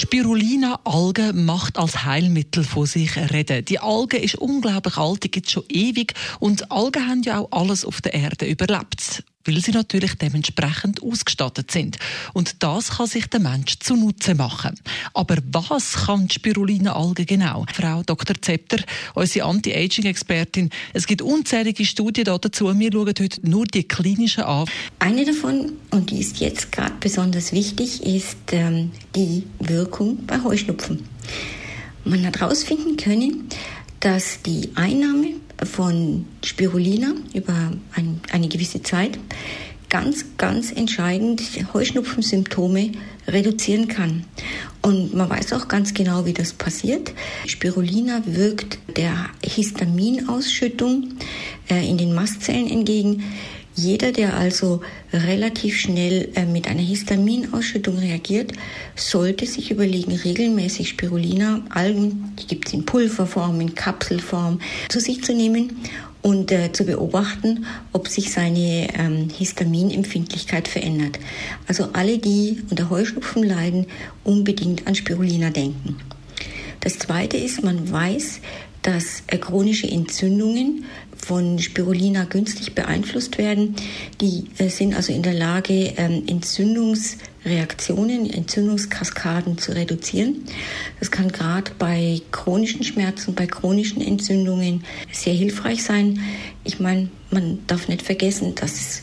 Spirulina-Alge macht als Heilmittel von sich reden. Die Alge ist unglaublich alt, die gibt schon ewig und Algen haben ja auch alles auf der Erde überlebt weil sie natürlich dementsprechend ausgestattet sind. Und das kann sich der Mensch zunutze machen. Aber was kann die Spirulina-Alge genau? Frau Dr. Zepter, unsere Anti-Aging-Expertin, es gibt unzählige Studien dazu. Wir schauen heute nur die klinischen an. Eine davon, und die ist jetzt gerade besonders wichtig, ist ähm, die Wirkung bei Heuschnupfen. Man hat herausfinden können, dass die Einnahme von Spirulina über ein, eine gewisse Zeit ganz, ganz entscheidend Heuschnupfensymptome reduzieren kann. Und man weiß auch ganz genau, wie das passiert. Spirulina wirkt der Histaminausschüttung äh, in den Mastzellen entgegen. Jeder, der also relativ schnell äh, mit einer Histaminausschüttung reagiert, sollte sich überlegen, regelmäßig Spirulina, Algen, die gibt es in Pulverform, in Kapselform, zu sich zu nehmen und äh, zu beobachten, ob sich seine ähm, Histaminempfindlichkeit verändert. Also alle, die unter Heuschnupfen leiden, unbedingt an Spirulina denken. Das Zweite ist, man weiß, dass äh, chronische Entzündungen von Spirulina günstig beeinflusst werden. Die äh, sind also in der Lage, ähm, Entzündungsreaktionen, Entzündungskaskaden zu reduzieren. Das kann gerade bei chronischen Schmerzen, bei chronischen Entzündungen sehr hilfreich sein. Ich meine, man darf nicht vergessen, dass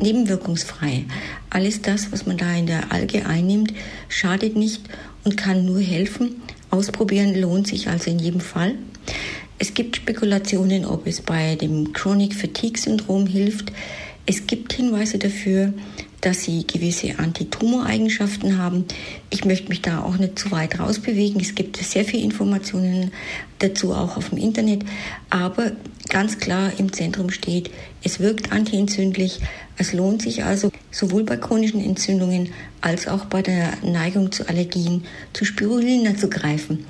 nebenwirkungsfrei. Alles das, was man da in der Alge einnimmt, schadet nicht und kann nur helfen. Ausprobieren lohnt sich also in jedem Fall. Es gibt Spekulationen, ob es bei dem Chronic Fatigue Syndrom hilft. Es gibt Hinweise dafür, dass sie gewisse Antitumoreigenschaften haben. Ich möchte mich da auch nicht zu weit rausbewegen. Es gibt sehr viele Informationen dazu auch auf dem Internet. Aber ganz klar im Zentrum steht, es wirkt antientzündlich. Es lohnt sich also sowohl bei chronischen Entzündungen als auch bei der Neigung zu Allergien zu Spirulina zu greifen.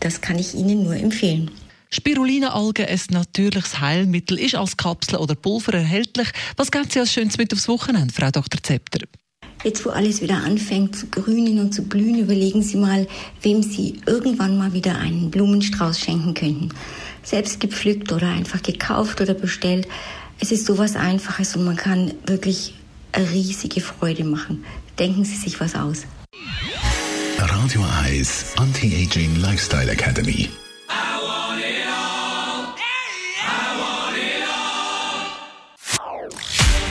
Das kann ich Ihnen nur empfehlen. Spirulina-Alge, ein natürliches Heilmittel, ist als Kapsel oder Pulver erhältlich. Was gibt Sie als Schönes mit aufs Wochenende, Frau Dr. Zepter? Jetzt, wo alles wieder anfängt zu grünen und zu blühen, überlegen Sie mal, wem Sie irgendwann mal wieder einen Blumenstrauß schenken könnten. Selbst gepflückt oder einfach gekauft oder bestellt. Es ist sowas Einfaches und man kann wirklich eine riesige Freude machen. Denken Sie sich was aus. Radio Eyes Anti-Aging Lifestyle Academy.